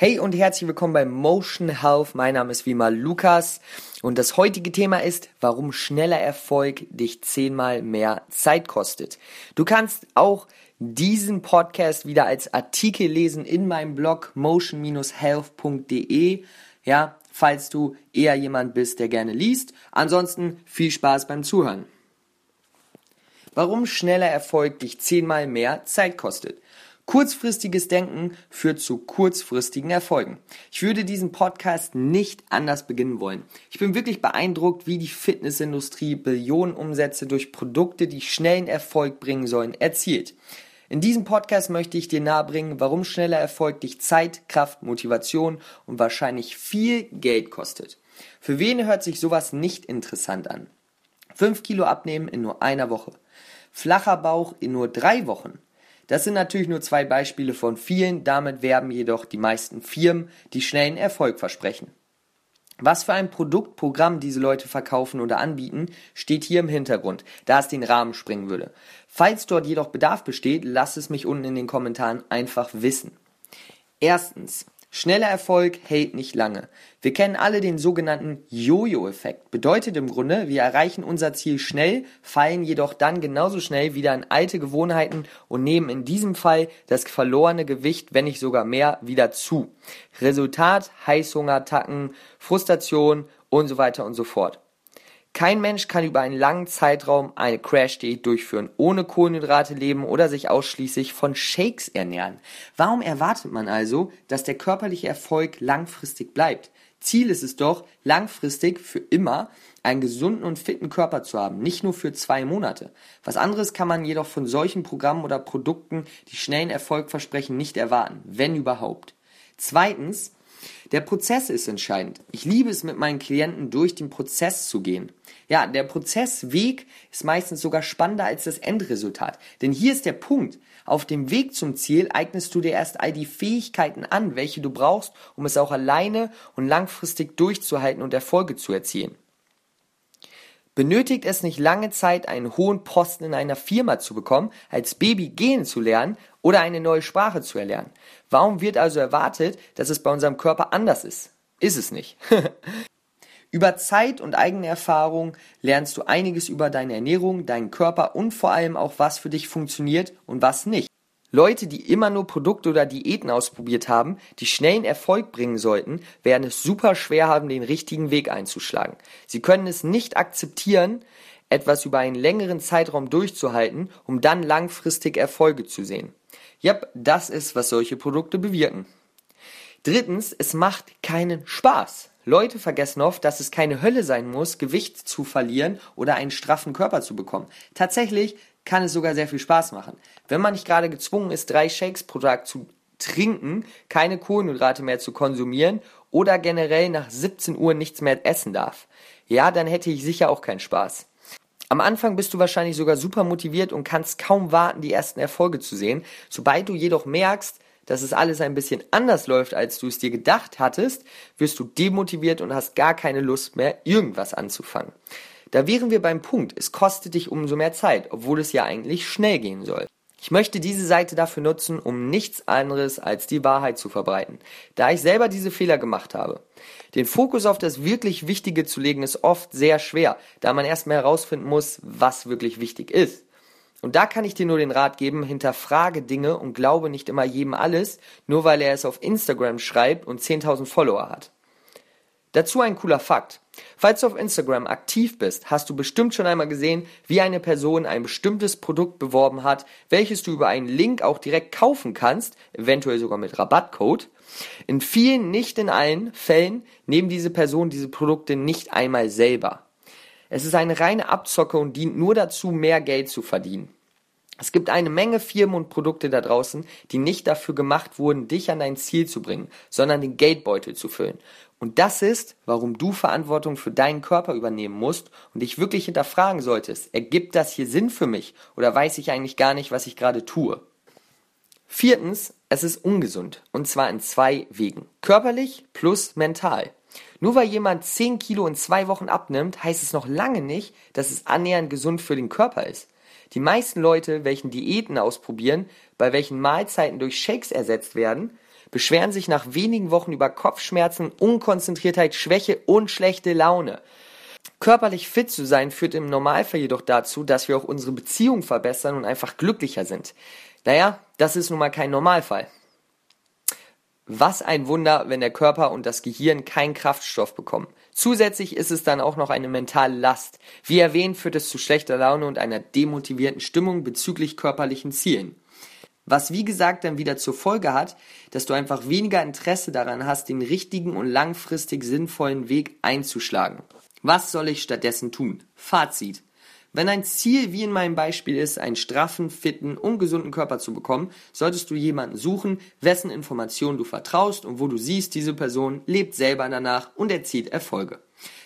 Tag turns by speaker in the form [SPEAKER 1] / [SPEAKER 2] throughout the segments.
[SPEAKER 1] Hey und herzlich willkommen bei Motion Health. Mein Name ist wie immer Lukas und das heutige Thema ist, warum schneller Erfolg dich zehnmal mehr Zeit kostet. Du kannst auch diesen Podcast wieder als Artikel lesen in meinem Blog motion-health.de. Ja, falls du eher jemand bist, der gerne liest. Ansonsten viel Spaß beim Zuhören. Warum schneller Erfolg dich zehnmal mehr Zeit kostet. Kurzfristiges Denken führt zu kurzfristigen Erfolgen. Ich würde diesen Podcast nicht anders beginnen wollen. Ich bin wirklich beeindruckt, wie die Fitnessindustrie Billionenumsätze durch Produkte, die schnellen Erfolg bringen sollen, erzielt. In diesem Podcast möchte ich dir nahebringen, warum schneller Erfolg dich Zeit, Kraft, Motivation und wahrscheinlich viel Geld kostet. Für wen hört sich sowas nicht interessant an? 5 Kilo abnehmen in nur einer Woche. Flacher Bauch in nur drei Wochen. Das sind natürlich nur zwei Beispiele von vielen, damit werben jedoch die meisten Firmen, die schnellen Erfolg versprechen. Was für ein Produktprogramm diese Leute verkaufen oder anbieten, steht hier im Hintergrund, da es den Rahmen springen würde. Falls dort jedoch Bedarf besteht, lasst es mich unten in den Kommentaren einfach wissen. Erstens, Schneller Erfolg hält nicht lange. Wir kennen alle den sogenannten Jojo-Effekt. Bedeutet im Grunde, wir erreichen unser Ziel schnell, fallen jedoch dann genauso schnell wieder in alte Gewohnheiten und nehmen in diesem Fall das verlorene Gewicht, wenn nicht sogar mehr, wieder zu. Resultat Heißhungerattacken, Frustration und so weiter und so fort. Kein Mensch kann über einen langen Zeitraum eine Crash-Diät durchführen, ohne Kohlenhydrate leben oder sich ausschließlich von Shakes ernähren. Warum erwartet man also, dass der körperliche Erfolg langfristig bleibt? Ziel ist es doch, langfristig für immer einen gesunden und fitten Körper zu haben, nicht nur für zwei Monate. Was anderes kann man jedoch von solchen Programmen oder Produkten, die schnellen Erfolg versprechen, nicht erwarten, wenn überhaupt. Zweitens, der Prozess ist entscheidend. Ich liebe es, mit meinen Klienten durch den Prozess zu gehen. Ja, der Prozessweg ist meistens sogar spannender als das Endresultat. Denn hier ist der Punkt. Auf dem Weg zum Ziel eignest du dir erst all die Fähigkeiten an, welche du brauchst, um es auch alleine und langfristig durchzuhalten und Erfolge zu erzielen. Benötigt es nicht lange Zeit, einen hohen Posten in einer Firma zu bekommen, als Baby gehen zu lernen oder eine neue Sprache zu erlernen? Warum wird also erwartet, dass es bei unserem Körper anders ist? Ist es nicht. über Zeit und eigene Erfahrung lernst du einiges über deine Ernährung, deinen Körper und vor allem auch, was für dich funktioniert und was nicht. Leute, die immer nur Produkte oder Diäten ausprobiert haben, die schnellen Erfolg bringen sollten, werden es super schwer haben, den richtigen Weg einzuschlagen. Sie können es nicht akzeptieren, etwas über einen längeren Zeitraum durchzuhalten, um dann langfristig Erfolge zu sehen. Ja, das ist, was solche Produkte bewirken. Drittens, es macht keinen Spaß. Leute vergessen oft, dass es keine Hölle sein muss, Gewicht zu verlieren oder einen straffen Körper zu bekommen. Tatsächlich kann es sogar sehr viel Spaß machen. Wenn man nicht gerade gezwungen ist, drei Shakes pro Tag zu trinken, keine Kohlenhydrate mehr zu konsumieren oder generell nach 17 Uhr nichts mehr essen darf. Ja, dann hätte ich sicher auch keinen Spaß. Am Anfang bist du wahrscheinlich sogar super motiviert und kannst kaum warten, die ersten Erfolge zu sehen. Sobald du jedoch merkst, dass es alles ein bisschen anders läuft, als du es dir gedacht hattest, wirst du demotiviert und hast gar keine Lust mehr, irgendwas anzufangen. Da wären wir beim Punkt, es kostet dich umso mehr Zeit, obwohl es ja eigentlich schnell gehen soll. Ich möchte diese Seite dafür nutzen, um nichts anderes als die Wahrheit zu verbreiten, da ich selber diese Fehler gemacht habe. Den Fokus auf das wirklich Wichtige zu legen ist oft sehr schwer, da man erstmal herausfinden muss, was wirklich wichtig ist. Und da kann ich dir nur den Rat geben, hinterfrage Dinge und glaube nicht immer jedem alles, nur weil er es auf Instagram schreibt und 10.000 Follower hat. Dazu ein cooler Fakt. Falls du auf Instagram aktiv bist, hast du bestimmt schon einmal gesehen, wie eine Person ein bestimmtes Produkt beworben hat, welches du über einen Link auch direkt kaufen kannst, eventuell sogar mit Rabattcode. In vielen, nicht in allen Fällen nehmen diese Personen diese Produkte nicht einmal selber. Es ist eine reine Abzocke und dient nur dazu, mehr Geld zu verdienen. Es gibt eine Menge Firmen und Produkte da draußen, die nicht dafür gemacht wurden, dich an dein Ziel zu bringen, sondern den Geldbeutel zu füllen. Und das ist, warum du Verantwortung für deinen Körper übernehmen musst und dich wirklich hinterfragen solltest, ergibt das hier Sinn für mich oder weiß ich eigentlich gar nicht, was ich gerade tue? Viertens, es ist ungesund und zwar in zwei Wegen. Körperlich plus mental. Nur weil jemand 10 Kilo in zwei Wochen abnimmt, heißt es noch lange nicht, dass es annähernd gesund für den Körper ist. Die meisten Leute, welchen Diäten ausprobieren, bei welchen Mahlzeiten durch Shakes ersetzt werden, beschweren sich nach wenigen Wochen über Kopfschmerzen, Unkonzentriertheit, Schwäche und schlechte Laune. Körperlich fit zu sein führt im Normalfall jedoch dazu, dass wir auch unsere Beziehung verbessern und einfach glücklicher sind. Naja, das ist nun mal kein Normalfall. Was ein Wunder, wenn der Körper und das Gehirn keinen Kraftstoff bekommen. Zusätzlich ist es dann auch noch eine mentale Last. Wie erwähnt, führt es zu schlechter Laune und einer demotivierten Stimmung bezüglich körperlichen Zielen. Was wie gesagt dann wieder zur Folge hat, dass du einfach weniger Interesse daran hast, den richtigen und langfristig sinnvollen Weg einzuschlagen. Was soll ich stattdessen tun? Fazit. Wenn dein Ziel, wie in meinem Beispiel ist, einen straffen, fitten und gesunden Körper zu bekommen, solltest du jemanden suchen, wessen Informationen du vertraust und wo du siehst, diese Person lebt selber danach und erzielt Erfolge.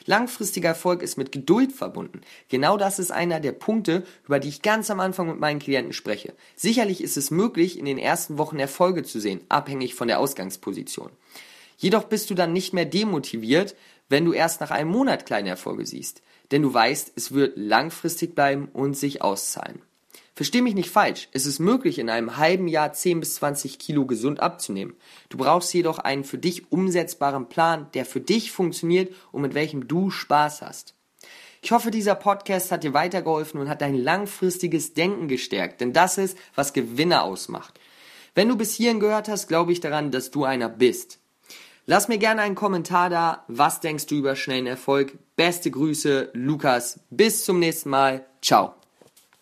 [SPEAKER 1] Langfristiger Erfolg ist mit Geduld verbunden. Genau das ist einer der Punkte, über die ich ganz am Anfang mit meinen Klienten spreche. Sicherlich ist es möglich, in den ersten Wochen Erfolge zu sehen, abhängig von der Ausgangsposition. Jedoch bist du dann nicht mehr demotiviert, wenn du erst nach einem Monat kleine Erfolge siehst denn du weißt, es wird langfristig bleiben und sich auszahlen. Versteh mich nicht falsch, es ist möglich, in einem halben Jahr 10 bis 20 Kilo gesund abzunehmen. Du brauchst jedoch einen für dich umsetzbaren Plan, der für dich funktioniert und mit welchem du Spaß hast. Ich hoffe, dieser Podcast hat dir weitergeholfen und hat dein langfristiges Denken gestärkt, denn das ist, was Gewinner ausmacht. Wenn du bis hierhin gehört hast, glaube ich daran, dass du einer bist. Lass mir gerne einen Kommentar da. Was denkst du über schnellen Erfolg? Beste Grüße, Lukas. Bis zum nächsten Mal. Ciao.